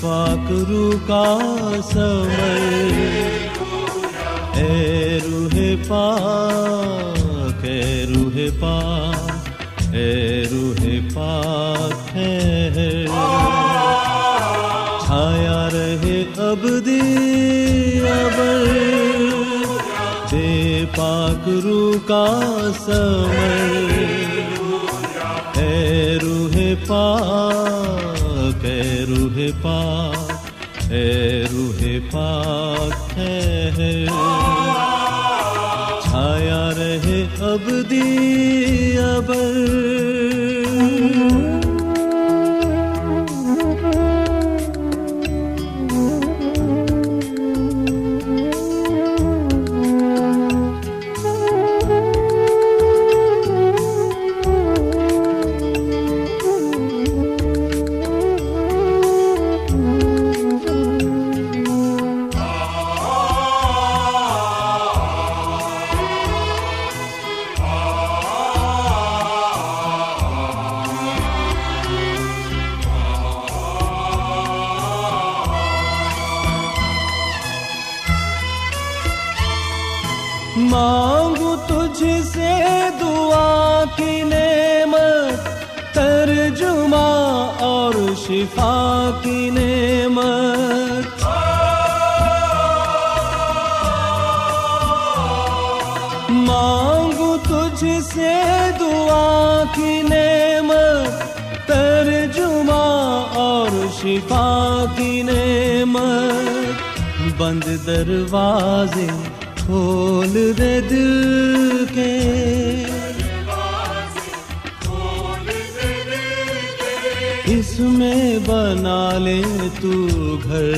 پاک رو کا سمر اے روح پاک اے روح پاک اے روح پاک ہے چھایا رہے اب ابل دے پاک رو کا سمر اے روح پاک پاک اے روح پاک ہے۔ چھایا رہے اب ابل مانگو تجھ سے دعا کی نعمت، ترجمہ اور شفا کی نعمت۔ مانگو تجھ سے دعا کی نعمت، ترجمہ اور شفا کی نعمت۔ بند دروازے کھول دے دل کے۔ اس میں بنا لے تو گھر۔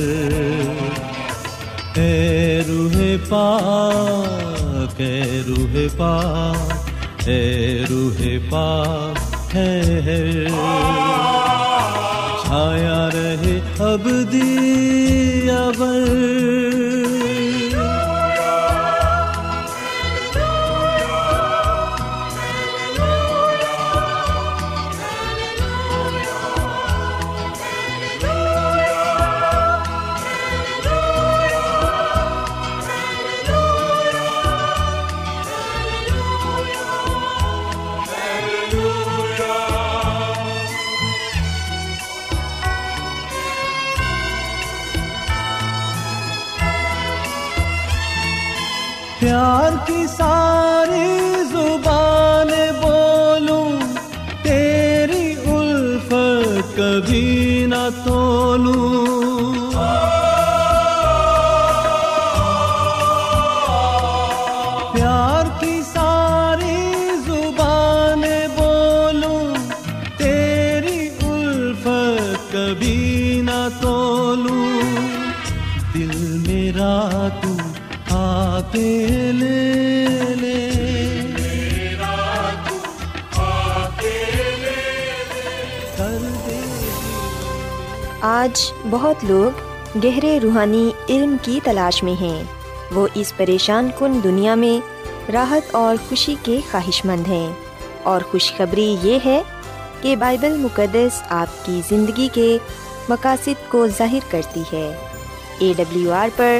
اے روح پاک، اے روح پاک، اے روح پاک ہے چھایا رہے اب دی ابر لے لے آج بہت لوگ گہرے روحانی علم کی تلاش میں ہیں۔ وہ اس پریشان کن دنیا میں راحت اور خوشی کے خواہش مند ہیں۔ اور خوشخبری یہ ہے کہ بائبل مقدس آپ کی زندگی کے مقاصد کو ظاہر کرتی ہے۔ اے ڈبلیو آر پر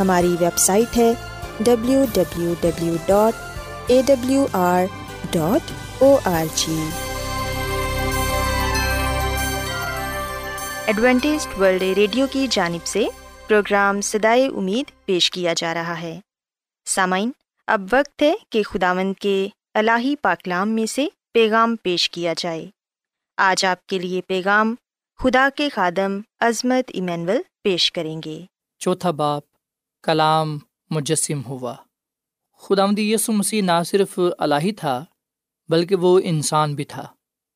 ہماری ویب سائٹ ہے W W W dot A W R dot O R G Adventist world radio کی جانب سے پروگرام سدائے امید پیش کیا جا رہا ہے۔ سامعین اب وقت ہے کہ خداوند کے الہی پاکلام میں سے پیغام پیش کیا جائے۔ آج آپ کے لیے پیغام خدا کے خادم عظمت ایمینول پیش کریں گے۔ چوتھا باپ کلام مجسم ہوا۔ خدا یسو مسیح نہ صرف الہی تھا، بلکہ وہ انسان بھی تھا۔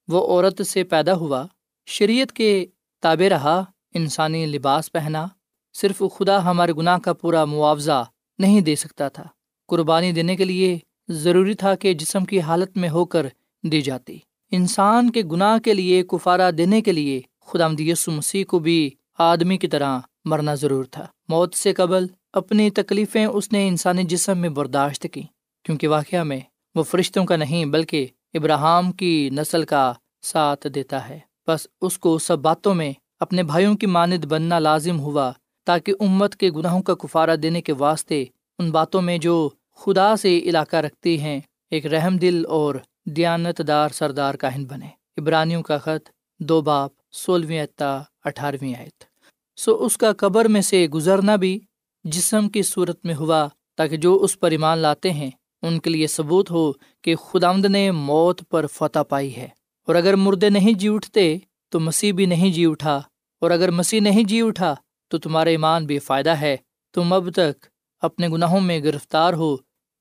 وہ عورت سے پیدا ہوا، شریعت کے تابع رہا، انسانی لباس پہنا، صرف خدا ہمارے گناہ کا پورا معاوضہ نہیں دے سکتا تھا۔ قربانی دینے کے لیے ضروری تھا کہ جسم کی حالت میں ہو کر دی جاتی۔ انسان کے گناہ کے لیے، کفارہ دینے کے لیے خدا یسو مسیح کو بھی آدمی کی طرح مرنا ضرور تھا۔ موت سے قبل اپنی تکلیفیں اس نے انسانی جسم میں برداشت کی، کیونکہ واقعہ میں وہ فرشتوں کا نہیں بلکہ ابراہم کی نسل کا ساتھ دیتا ہے۔ بس اس کو سب باتوں میں اپنے بھائیوں کی ماند بننا لازم ہوا تاکہ امت کے گناہوں کا کفارہ دینے کے واسطے ان باتوں میں جو خدا سے علاقہ رکھتی ہیں، ایک رحم دل اور دیانت دار سردار کاہن بنے۔ ابرانیوں کا خط دو باپ سولہویں اٹھارہویں آیت۔ سو اس کا قبر میں سے گزرنا بھی جسم کی صورت میں ہوا تاکہ جو اس پر ایمان لاتے ہیں، ان کے لیے ثبوت ہو کہ خدامد نے موت پر فتح پائی ہے۔ اور اگر مردے نہیں جی اٹھتے تو مسیح بھی نہیں جی اٹھا۔ اور اگر مسیح نہیں جی اٹھا تو تمہارا ایمان بے فائدہ ہے۔ تم اب تک اپنے گناہوں میں گرفتار ہو۔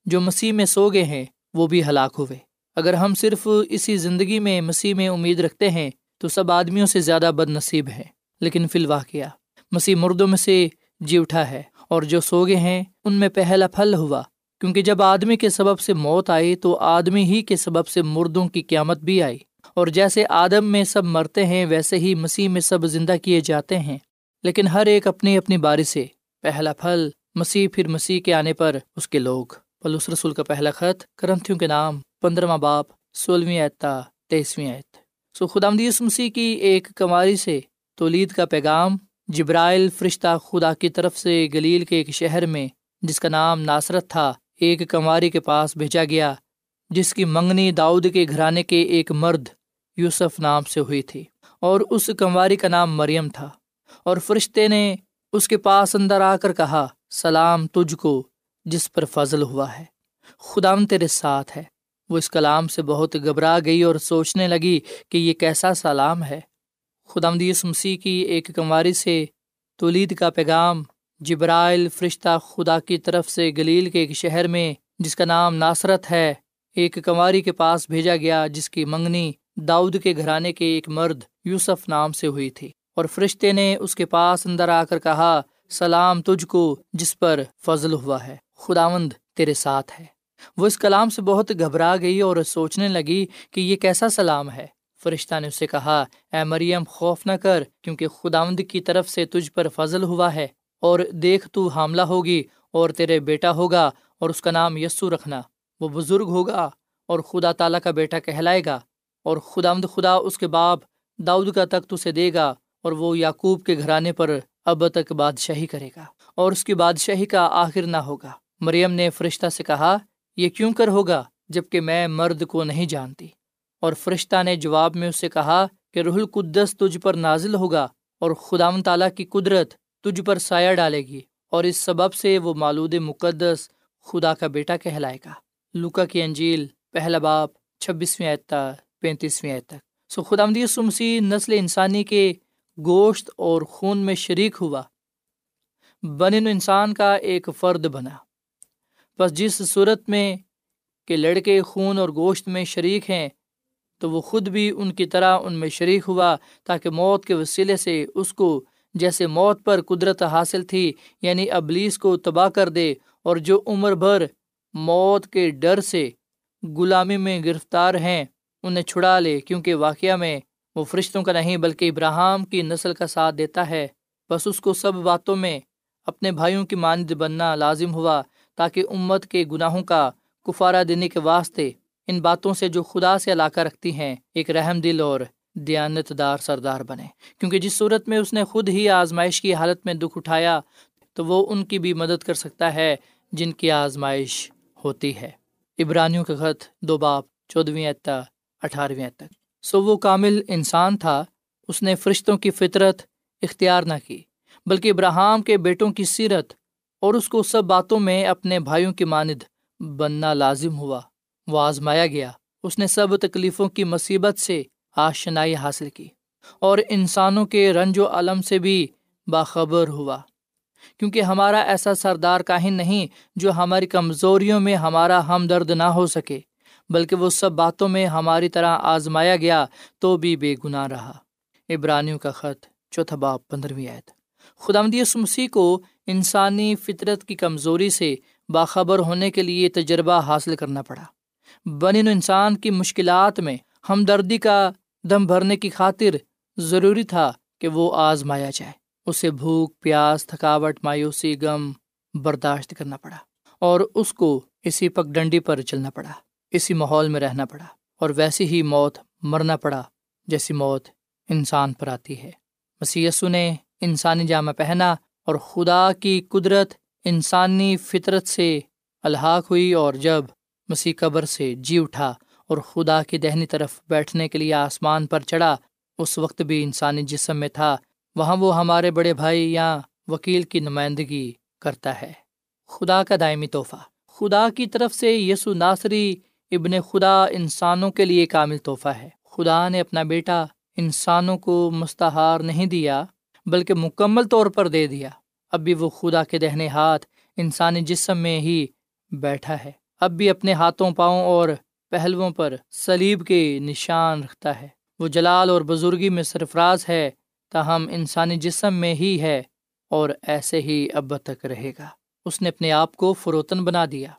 جو مسیح میں سو گئے ہیں، وہ بھی ہلاک ہوئے۔ اگر ہم صرف اسی زندگی میں مسیح میں امید رکھتے ہیں تو سب آدمیوں سے زیادہ بد نصیب ہیں۔ لیکن فی الواقعہ مسیح مردوں میں سے جی اٹھا ہے اور جو سوگے ہیں، ان میں پہلا پھل ہوا۔ کیونکہ جب آدمی کے سبب سے موت آئی، تو آدمی ہی کے سبب سے مردوں کی قیامت بھی آئی۔ اور جیسے آدم میں سب مرتے ہیں، ویسے ہی مسیح میں سب زندہ کیے جاتے ہیں۔ لیکن ہر ایک اپنی اپنی باری سے۔ پہلا پھل، مسیح پھر مسیح کے آنے پر اس کے لوگ۔ پلوس رسول کا پہلا خط، کرنتھیوں کے نام، پندرواں باپ، سولہویں آتا تیسویں آیت۔ سو خدا مدیس مسیح کی ایک کماری سے تولید کا پیغام جبرائل فرشتہ خدا کی طرف سے گلیل کے ایک شہر میں، جس کا نام ناصرت تھا، ایک کماری کے پاس بھیجا گیا، جس کی منگنی داؤد کے گھرانے کے ایک مرد یوسف نام سے ہوئی تھی، اور اس کمواری کا نام مریم تھا۔ اور فرشتے نے اس کے پاس اندر آ کر کہا، سلام تجھ کو، جس پر فضل ہوا ہے۔ خدا تیرے ساتھ ہے۔ وہ اس کلام سے بہت گھبرا گئی اور سوچنے لگی کہ یہ کیسا سلام ہے۔ خدا مسیح کی ایک کمواری سے تولید کا پیغام جبرائل فرشتہ خدا کی طرف سے گلیل کے ایک شہر میں، جس کا نام ناصرت ہے، ایک کنواری کے پاس بھیجا گیا، جس کی منگنی داؤد کے گھرانے کے ایک مرد یوسف نام سے ہوئی تھی۔ اور فرشتے نے اس کے پاس اندر آ کر کہا، سلام تجھ کو، جس پر فضل ہوا ہے۔ خداوند تیرے ساتھ ہے۔ وہ اس کلام سے بہت گھبرا گئی اور سوچنے لگی کہ یہ کیسا سلام ہے۔ فرشتہ نے اسے کہا، اے مریم، خوف نہ کر، کیونکہ خداوند کی طرف سے تجھ پر فضل ہوا ہے، اور دیکھ تو حاملہ ہوگی، اور تیرے بیٹا ہوگا، اور اس کا نام یسو رکھنا، وہ بزرگ ہوگا، اور خدا تعالیٰ کا بیٹا کہلائے گا، اور خدا مد خدا اس کے باپ داؤد کا تخت اسے دے گا، اور وہ یعقوب کے گھرانے پر اب تک بادشاہی کرے گا، اور اس کی بادشاہی کا آخر نہ ہوگا۔ مریم نے فرشتہ سے کہا، یہ کیوں کر ہوگا جبکہ میں مرد کو نہیں جانتی؟ اور فرشتہ نے جواب میں اس سے کہا کہ رح القدس تجھ پر نازل ہوگا اور خدا تعالیٰ کی قدرت تجھ پر سایہ ڈالے گی اور اس سبب سے وہ مالود مقدس خدا کا بیٹا کہلائے گا۔ لوکا کی انجیل، پہلا باپ، چھبیسویں پینتیسویں تک۔ سو خدا مسیح نسل انسانی کے گوشت اور خون میں شریک ہوا۔ بن انسان کا ایک فرد بنا۔ بس جس صورت میں کہ لڑکے خون اور گوشت میں شریک ہیں تو وہ خود بھی ان کی طرح ان میں شریک ہوا تاکہ موت کے وسیلے سے اس کو جیسے موت پر قدرت حاصل تھی یعنی ابلیس کو تباہ کر دے اور جو عمر بھر موت کے ڈر سے غلامی میں گرفتار ہیں، انہیں چھڑا لے، کیونکہ واقعہ میں وہ فرشتوں کا نہیں بلکہ ابراہم کی نسل کا ساتھ دیتا ہے۔ بس اس کو سب باتوں میں اپنے بھائیوں کی مانند بننا لازم ہوا تاکہ امت کے گناہوں کا کفارہ دینے کے واسطے ان باتوں سے جو خدا سے علاقہ رکھتی ہیں، ایک رحم دل اور دیانت دار سردار بنے کیونکہ جس صورت میں اس نے خود ہی آزمائش کی حالت میں دکھ اٹھایا، تو وہ ان کی بھی مدد کر سکتا ہے جن کی آزمائش ہوتی ہے۔ ابرانیوں کا خط دو باپ چودھویں اعتا اٹھارہویں تک۔ سو وہ کامل انسان تھا، اس نے فرشتوں کی فطرت اختیار نہ کی، بلکہ ابراہم کے بیٹوں کی سیرت اور اس کو سب باتوں میں اپنے بھائیوں کی ماند بننا لازم ہوا۔ وہ آزمایا گیا۔ اس نے سب تکلیفوں کی مصیبت سے آشنائی حاصل کی اور انسانوں کے رنج و علم سے بھی باخبر ہوا۔ کیونکہ ہمارا ایسا سردار کاہن نہیں جو ہماری کمزوریوں میں ہمارا ہمدرد نہ ہو سکے، بلکہ وہ سب باتوں میں ہماری طرح آزمایا گیا تو بھی بے گناہ رہا۔ ابرانیوں کا خط، چوتھا باپ پندرہویں آیت۔ خدا مدیس مسیح کو انسانی فطرت کی کمزوری سے باخبر ہونے کے لیے تجربہ حاصل کرنا پڑا۔ بن انسان کی مشکلات میں ہمدردی کا دم بھرنے کی خاطر ضروری تھا کہ وہ آزمایا جائے۔ اسے بھوک، پیاس، تھکاوٹ، مایوسی، غم برداشت کرنا پڑا اور اس کو اسی پگ ڈنڈی پر چلنا پڑا، اسی ماحول میں رہنا پڑا اور ویسی ہی موت مرنا پڑا جیسی موت انسان پر آتی ہے۔ مسی نے انسانی جامہ پہنا اور خدا کی قدرت انسانی فطرت سے الحاق ہوئی اور جب مسیح قبر سے جی اٹھا اور خدا کی دہنی طرف بیٹھنے کے لیے آسمان پر چڑھا۔ اس وقت بھی انسانی جسم میں تھا۔ وہاں وہ ہمارے بڑے بھائی یا وکیل کی نمائندگی کرتا ہے۔ خدا کا دائمی تحفہ۔ خدا کی طرف سے یسو ناصری ابن خدا انسانوں کے لیے کامل تحفہ ہے۔ خدا نے اپنا بیٹا انسانوں کو مستحار نہیں دیا، بلکہ مکمل طور پر دے دیا۔ اب بھی وہ خدا کے دہنے ہاتھ انسانی جسم میں ہی بیٹھا ہے۔ اب بھی اپنے ہاتھوں پاؤں اور پہلوؤں پر سلیب کے نشان رکھتا ہے۔ وہ جلال اور بزرگی میں سرفراز ہے، تاہم انسانی جسم میں ہی ہے اور ایسے ہی اب تک رہے گا۔ اس نے اپنے آپ کو فروتن بنا دیا۔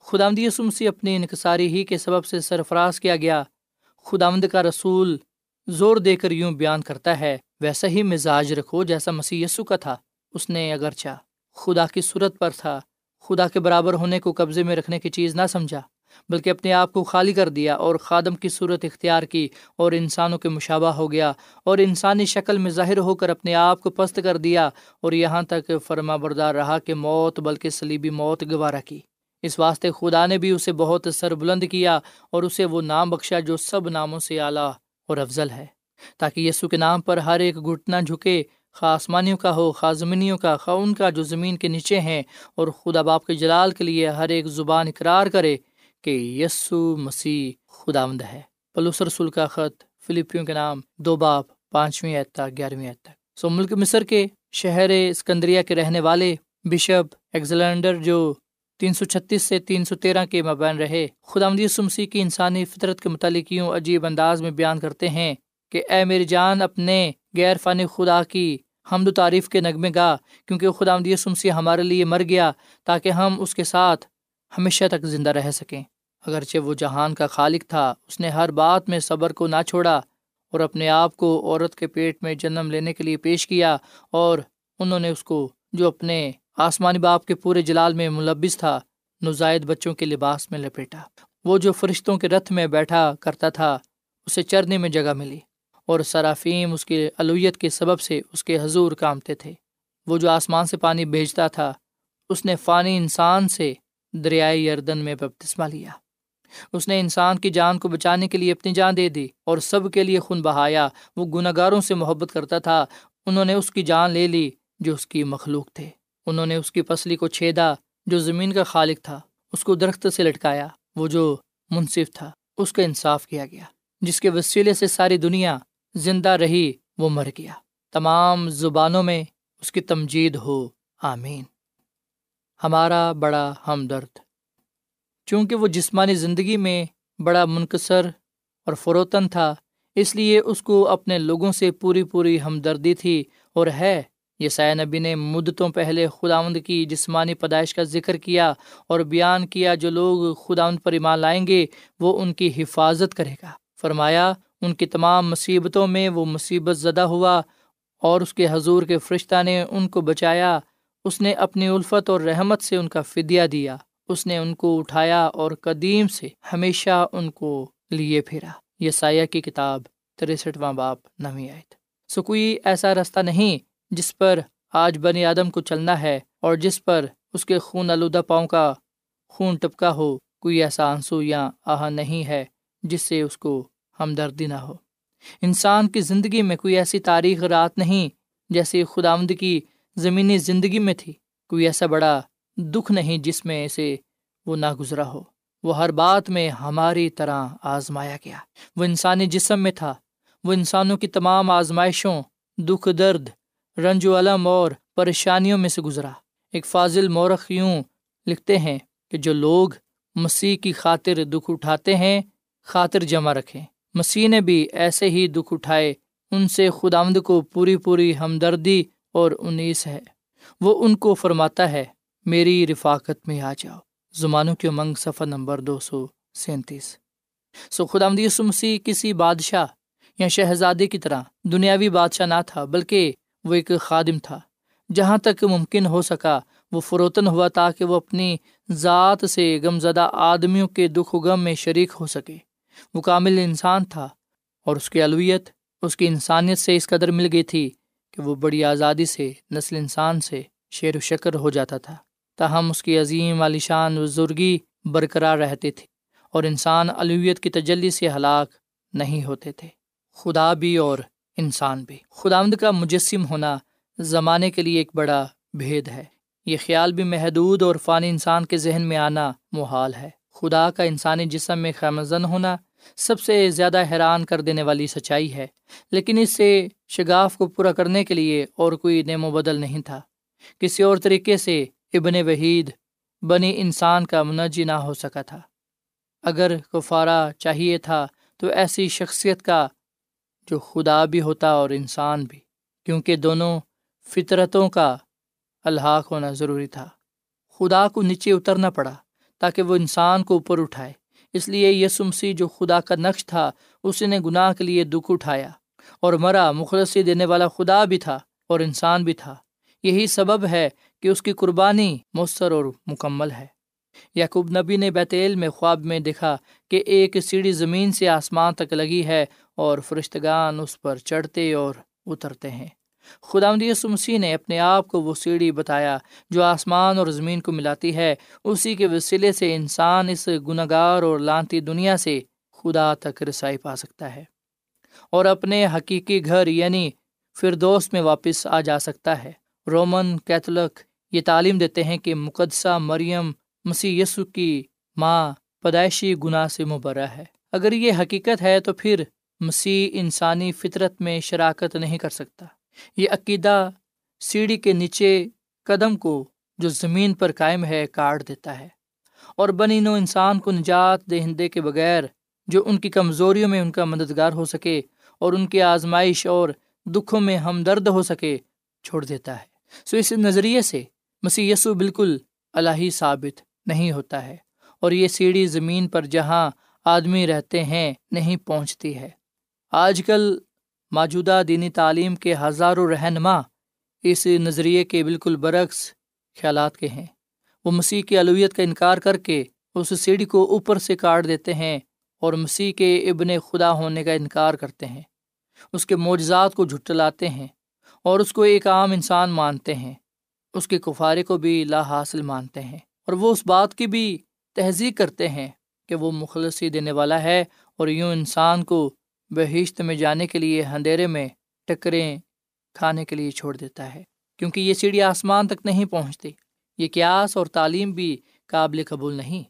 خدا سمسی اپنی انکساری ہی کے سبب سے سرفراز کیا گیا۔ خداوند کا رسول زور دے کر یوں بیان کرتا ہے، ویسا ہی مزاج رکھو جیسا مسیح یسو کا تھا۔ اس نے اگرچہ خدا کی صورت پر تھا خدا کے برابر ہونے کو قبضے میں رکھنے کی چیز نہ سمجھا، بلکہ اپنے آپ کو خالی کر دیا اور خادم کی صورت اختیار کی اور انسانوں کے مشابہ ہو گیا اور انسانی شکل میں ظاہر ہو کر اپنے آپ کو پست کر دیا اور یہاں تک فرما بردار رہا کہ موت بلکہ سلیبی موت گوارا کی۔ اس واسطے خدا نے بھی اسے بہت سر بلند کیا اور اسے وہ نام بخشا جو سب ناموں سے اعلیٰ اور افضل ہے، تاکہ یسو کے نام پر ہر ایک گھٹنا جھکے خا آسمانیوں کا ہو خا زمینیوں کا خا ان کا جو زمین کے نیچے ہیں اور خدا باپ کے جلال کے لیے ہر ایک زبان اقرار کرے کہ یسو مسیح خدا مند ہے۔ پلوس رسول کا خط، فلپیوں کے نام، دو باپ، پانچویں اعتا گیارہویں اعت تک۔ سو ملک مصر کے شہر اسکندریا کے رہنے والے بشپ ایگزلینڈر جو تین سو چھتیس سے تین سو تیرہ کے مبین رہے خدا مسیح کی انسانی فطرت کے متعلق یوں عجیب انداز میں بیان کرتے ہیں کہ اے میری جان، اپنے غیر فن خدا کی حمد و تعریف کے نغمے گا، کیونکہ خدا مسیح ہمارے لیے مر گیا تاکہ ہم اس کے ساتھ ہمیشہ تک زندہ رہ سکیں۔ اگرچہ وہ جہان کا خالق تھا، اس نے ہر بات میں صبر کو نہ چھوڑا اور اپنے آپ کو عورت کے پیٹ میں جنم لینے کے لیے پیش کیا اور انہوں نے اس کو، جو اپنے آسمانی باپ کے پورے جلال میں ملبس تھا نزائد بچوں کے لباس میں لپیٹا۔ وہ جو فرشتوں کے رتھ میں بیٹھا کرتا تھا، اسے چرنے میں جگہ ملی۔ اور صرافیم اس کی الویت کے سبب سے اس کے حضور کامتے تھے۔ وہ جو آسمان سے پانی بھیجتا تھا، اس نے فانی انسان سے دریائے یردن میں بپتسمہ لیا۔ اس نے انسان کی جان کو بچانے کے لیے اپنی جان دے دی اور سب کے لیے خون بہایا۔ وہ گناہ گاروں سے محبت کرتا تھا۔ انہوں نے اس کی جان لے لی جو اس کی مخلوق تھے۔ انہوں نے اس کی پسلی کو چھیدا جو زمین کا خالق تھا۔ اس کو درخت سے لٹکایا۔ وہ جو منصف تھا، اس کا انصاف کیا گیا، جس کے وسیلے سے ساری دنیا زندہ رہی، وہ مر گیا۔ تمام زبانوں میں اس کی تمجید ہو۔ آمین۔ ہمارا بڑا ہمدرد۔ چونکہ وہ جسمانی زندگی میں بڑا منقصر اور فروتن تھا، اس لیے اس کو اپنے لوگوں سے پوری پوری ہمدردی تھی۔ اور ہے، یہ سایہ نبی نے مدتوں پہلے خداوند کی جسمانی پیدائش کا ذکر کیا اور بیان کیا، جو لوگ خداوند پر ایمان لائیں گے، وہ ان کی حفاظت کرے گا۔ فرمایا ان کی تمام مصیبتوں میں وہ مصیبت زدہ ہوا اور اس کے حضور کے فرشتہ نے ان کو بچایا۔ اس نے اپنی الفت اور رحمت سے ان کا فدیہ دیا۔ اس نے ان کو اٹھایا اور قدیم سے ہمیشہ ان کو لیے پھیرا یہ سایہ کی کتاب تریسٹواں باپ، نویں آئے سو کوئی ایسا رستہ نہیں جس پر آج بنی آدم کو چلنا ہے اور جس پر اس کے خون آلودہ پاؤں کا خون ٹپکا ہو۔ کوئی ایسا آنسو یا آہ نہیں ہے جس سے اس کو ہمدردی نہ ہو۔ انسان کی زندگی میں کوئی ایسی تاریخ رات نہیں جیسے خداوند کی زمینی زندگی میں تھی۔ کوئی ایسا بڑا دکھ نہیں جس میں سے وہ نہ گزرا ہو۔ وہ ہر بات میں ہماری طرح آزمایا گیا۔ وہ انسانی جسم میں تھا۔ وہ انسانوں کی تمام آزمائشوں، دکھ، درد، رنج و علم اور پریشانیوں میں سے گزرا۔ ایک فاضل مورخ یوں لکھتے ہیں کہ جو لوگ مسیح کی خاطر دکھ اٹھاتے ہیں، خاطر جمع رکھیں۔ مسیح نے بھی ایسے ہی دکھ اٹھائے، ان سے خداوند کو پوری پوری ہمدردی اور انیس ہے۔ وہ ان کو فرماتا ہے، میری رفاقت میں آ جاؤ۔ زمانوں کی امنگ صفحہ نمبر دو سو سینتیس۔ سو خداوند یسو مسیح کسی بادشاہ یا شہزادے کی طرح دنیاوی بادشاہ نہ تھا، بلکہ وہ ایک خادم تھا۔ جہاں تک ممکن ہو سکا، وہ فروتن ہوا تاکہ وہ اپنی ذات سے غم زدہ آدمیوں کے دکھ و غم میں شریک ہو سکے۔ وہ کامل انسان تھا اور اس کی الویت اس کی انسانیت سے اس قدر مل گئی تھی کہ وہ بڑی آزادی سے، نسل انسان سے شیر و شکر ہو جاتا تھا۔ تاہم، اس کی عظیم عالیشان بزرگی برقرار رہتے تھے اور انسان الویت کی تجلی سے ہلاک نہیں ہوتے تھے۔ خدا بھی اور انسان بھی۔ خداوند کا مجسم ہونا زمانے کے لیے ایک بڑا بھید ہے۔ یہ خیال بھی محدود اور فانی انسان کے ذہن میں آنا محال ہے۔ خدا کا انسانی جسم میں خیمزن ہونا سب سے زیادہ حیران کر دینے والی سچائی ہے، لیکن اس سے شگاف کو پورا کرنے کے لیے اور کوئی نیم و بدل نہیں تھا۔ کسی اور طریقے سے ابن وحید بنی انسان کا منجی نہ ہو سکا تھا۔ اگر کفارہ چاہیے تھا تو ایسی شخصیت کا جو خدا بھی ہوتا اور انسان بھی، کیونکہ دونوں فطرتوں کا الحاق ہونا ضروری تھا۔ خدا کو نیچے اترنا پڑا تاکہ وہ انسان کو اوپر اٹھائے۔ اس لیے یسمسی جو خدا کا نقش تھا، اس نے گناہ کے لیے دکھ اٹھایا اور مرا، مخلصی دینے والا خدا بھی تھا اور انسان بھی تھا۔ یہی سبب ہے کہ اس کی قربانی مؤثر اور مکمل ہے۔ یعقوب نبی نے بیتیل میں خواب میں دیکھا کہ ایک سیڑھی زمین سے آسمان تک لگی ہے اور فرشتگان اس پر چڑھتے اور اترتے ہیں۔ خدا مسیح نے اپنے آپ کو وہ سیڑھی بتایا جو آسمان اور زمین کو ملاتی ہے، اسی کے وسیلے سے انسان اس گناگار اور لانتی دنیا سے خدا تک رسائی پا سکتا ہے اور اپنے حقیقی گھر یعنی فردوس میں واپس آ جا سکتا ہے۔ رومن کیتھولک یہ تعلیم دیتے ہیں کہ مقدسہ مریم مسیح یسو کی ماں پیدائشی گناہ سے مبرہ ہے۔ اگر یہ حقیقت ہے تو پھر مسیح انسانی فطرت میں شراکت نہیں کر سکتا۔ یہ عقیدہ سیڑھی کے نیچے قدم کو جو زمین پر قائم ہے کاٹ دیتا ہے اور بنی نو انسان کو نجات دہندے کے بغیر جو ان کی کمزوریوں میں ان کا مددگار ہو سکے اور ان کی آزمائش اور دکھوں میں ہمدرد ہو سکے چھوڑ دیتا ہے۔ سو اس نظریے سے مسیح یسو بالکل الہی ثابت نہیں ہوتا ہے اور یہ سیڑھی زمین پر جہاں آدمی رہتے ہیں نہیں پہنچتی ہے۔ آج کل موجودہ دینی تعلیم کے ہزاروں رہنما اس نظریے کے بالکل برعکس خیالات کے ہیں۔ وہ مسیح کی علویت کا انکار کر کے اس سیڑھی کو اوپر سے کاٹ دیتے ہیں اور مسیح کے ابن خدا ہونے کا انکار کرتے ہیں۔ اس کے معجزات کو جھٹلاتے ہیں اور اس کو ایک عام انسان مانتے ہیں۔ اس کے کفارے کو بھی لا حاصل مانتے ہیں اور وہ اس بات کی بھی تہذیب کرتے ہیں کہ وہ مخلصی دینے والا ہے اور یوں انسان کو بہشت میں جانے کے لیے اندھیرے میں ٹکریں کھانے کے لیے چھوڑ دیتا ہے، کیونکہ یہ سیڑھی آسمان تک نہیں پہنچتی۔ یہ قیاس اور تعلیم بھی قابل قبول نہیں۔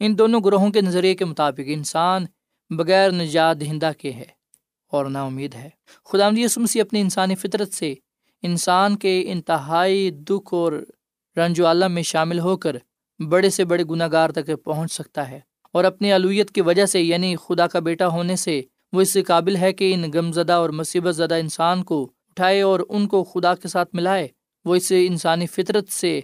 ان دونوں گروہوں کے نظریے کے مطابق انسان بغیر نجات دہندہ کے ہے اور نا امید ہے۔ خدا مسیح اپنی انسانی فطرت سے انسان کے انتہائی دکھ اور رنج و عالم میں شامل ہو کر بڑے سے بڑے گناہ گار تک پہنچ سکتا ہے اور اپنی علویت کی وجہ سے یعنی خدا کا بیٹا ہونے سے وہ اس سے قابل ہے کہ ان غم زدہ اور مصیبت زدہ انسان کو اٹھائے اور ان کو خدا کے ساتھ ملائے۔ وہ اس انسانی فطرت سے،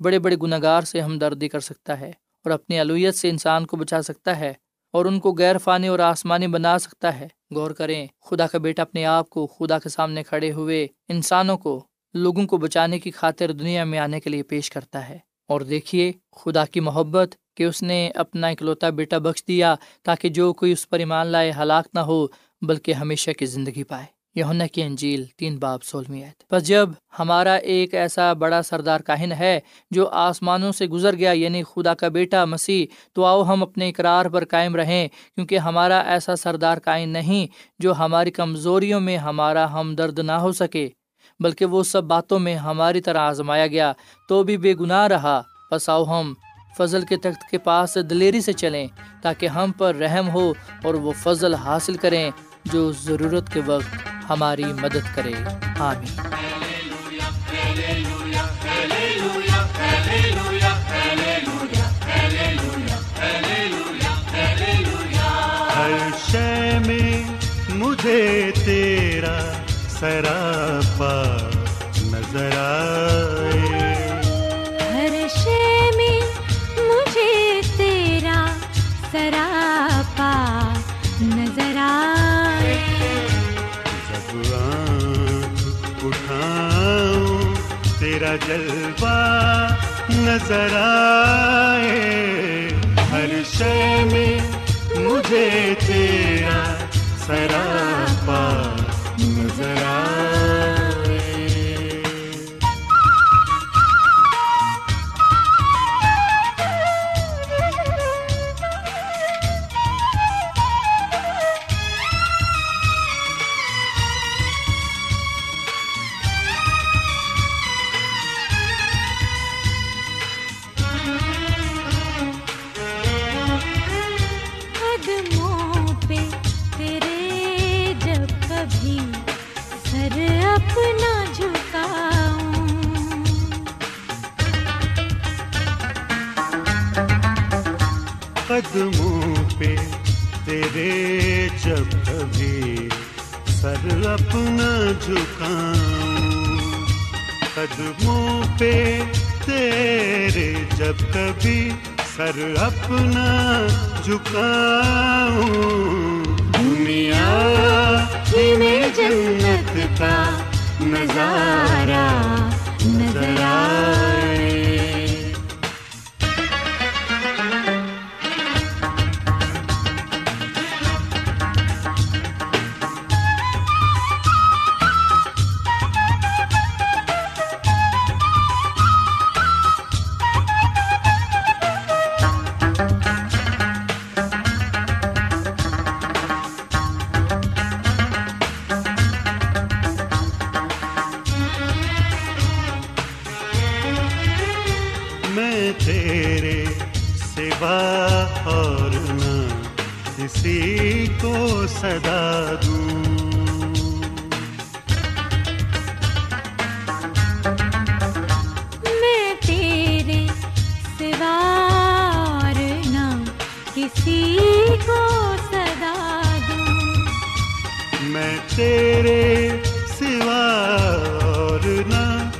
بڑے بڑے گناہ گار سے ہمدردی کر سکتا ہے اور اپنی علویت سے انسان کو بچا سکتا ہے اور ان کو غیر فانی اور آسمانی بنا سکتا ہے۔ غور کریں، خدا کا بیٹا اپنے آپ کو خدا کے سامنے کھڑے ہوئے انسانوں کو، لوگوں کو بچانے کی خاطر دنیا میں آنے کے لیے پیش کرتا ہے۔ اور دیکھیے، خدا کی محبت کہ اس نے اپنا اکلوتا بیٹا بخش دیا تاکہ جو کوئی اس پر ایمان لائے ہلاک نہ ہو، بلکہ ہمیشہ کی زندگی پائے۔ یونا کی انجیل تین باب سولمی بس جب ہمارا ایک ایسا بڑا سردار کاہن ہے جو آسمانوں سے گزر گیا یعنی خدا کا بیٹا مسیح، تو آؤ ہم اپنے اقرار پر قائم رہیں، کیونکہ ہمارا ایسا سردار کائن نہیں جو ہماری کمزوریوں میں ہمارا ہمدرد نہ ہو سکے، بلکہ وہ سب باتوں میں ہماری طرح آزمایا گیا، تو بھی بے گناہ رہا۔ بس آؤ ہم فضل کے تخت کے پاس دلیری سے چلیں تاکہ ہم پر رحم ہو اور وہ فضل حاصل کریں جو ضرورت کے وقت ہماری مدد کرے۔ آمین۔ ہر شے میں مجھے تیرا سراپا نظر آئے سراپا نظر آئے۔ جب اٹھاؤں، تیرا جلوہ نظر آئے۔ ہر شے میں مجھے تیرا سراپا قدموں پہ تیرے جب کبھی سر اپنا جھکاؤں۔ دنیا ہی میں جنت کا نظارہ نظر آئے صدا دوں میں تیرے سوا اور نہ کسی کو صدا دوں۔ میں تیرے سوا اور نہ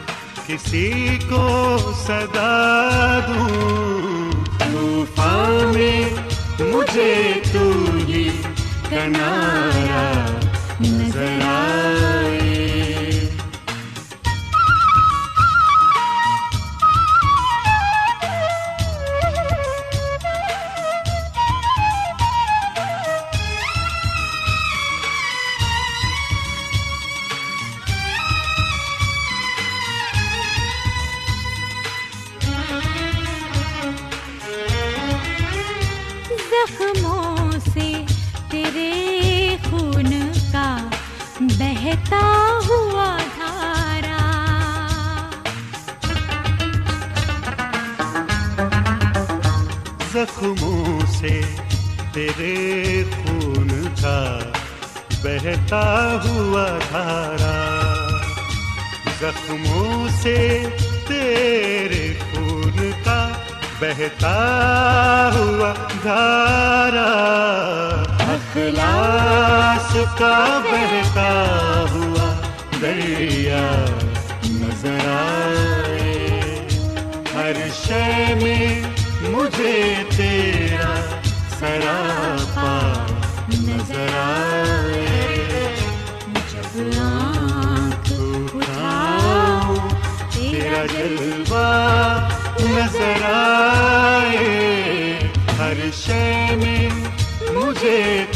کسی کو صدا دوں۔ طوفان میں مجھے تو ہی کنارا نظر آئے تیرے خون کا بہتا ہوا دھارا۔ زخموں سے تیرے خون کا بہتا ہوا دھارا۔ اخلاص کا بہتا ہوا دریا نظر آئے۔ ہر شے میں مجھے تیرا سراپا سے